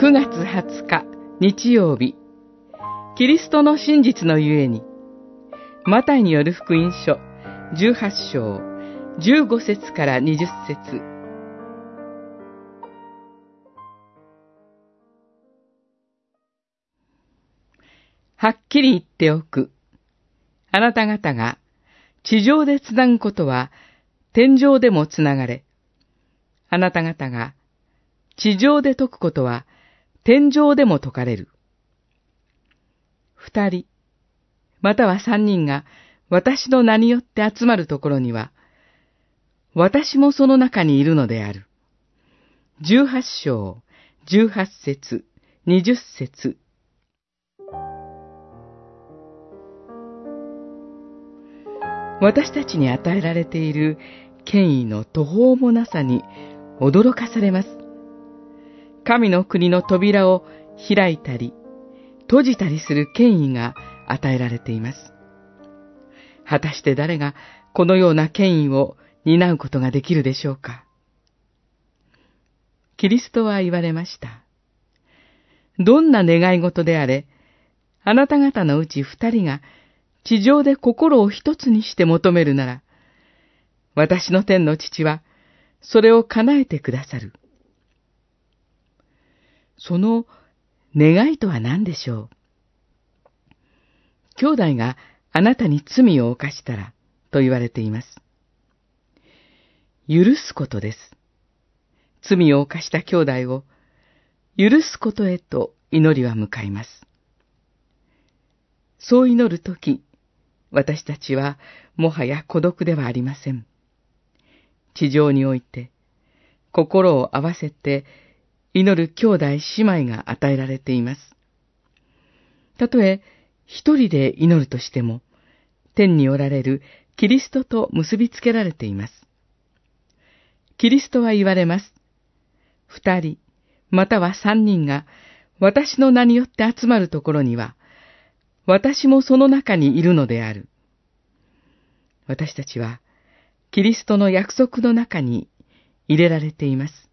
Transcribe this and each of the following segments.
9月20日日曜日キリストの真実のゆえにマタイによる福音書18章15節から20節はっきり言っておく。あなた方が地上でつなぐことは天上でもつながれ。あなた方が地上で解くことは天上でも解かれる。二人、または三人が私の名によって集まるところには、私もその中にいるのである。十八章、十八節、二十節。私たちに与えられている権威の途方もなさに驚かされます。神の国の扉を開いたり、閉じたりする権威が与えられています。果たして誰がこのような権威を担うことができるでしょうかキリストは言われました。どんな願い事であれ、あなた方のうち二人が地上で心を一つにして求めるなら、私の天の父は、それを叶えてくださる。その願いとは何でしょう？兄弟があなたに罪を犯したら、と言われています。許すことです。罪を犯した兄弟を許すことへと祈りは向かいます。そう祈るとき、私たちはもはや孤独ではありません。地上において、心を合わせて祈る兄弟姉妹が与えられています。たとえ一人で祈るとしても、天におられるキリストと結びつけられています。キリストは言われます。二人、または三人が私の名によって集まるところには、私もその中にいるのである。私たちは、キリストの約束の中に入れられています。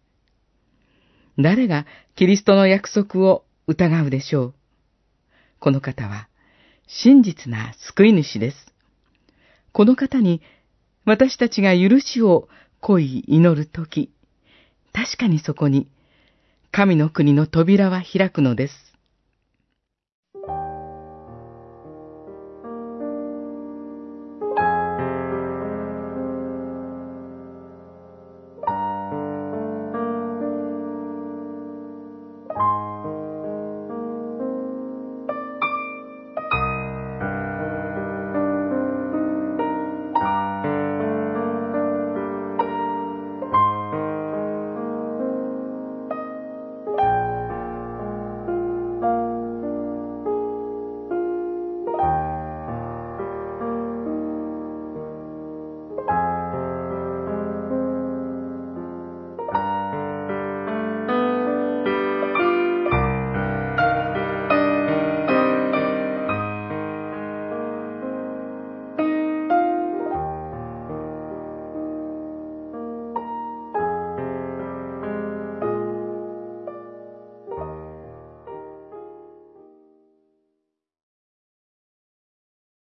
誰がキリストの約束を疑うでしょうこの方は、真実な救い主です。この方に、私たちが許しを恋祈るとき、確かにそこに、神の国の扉は開くのです。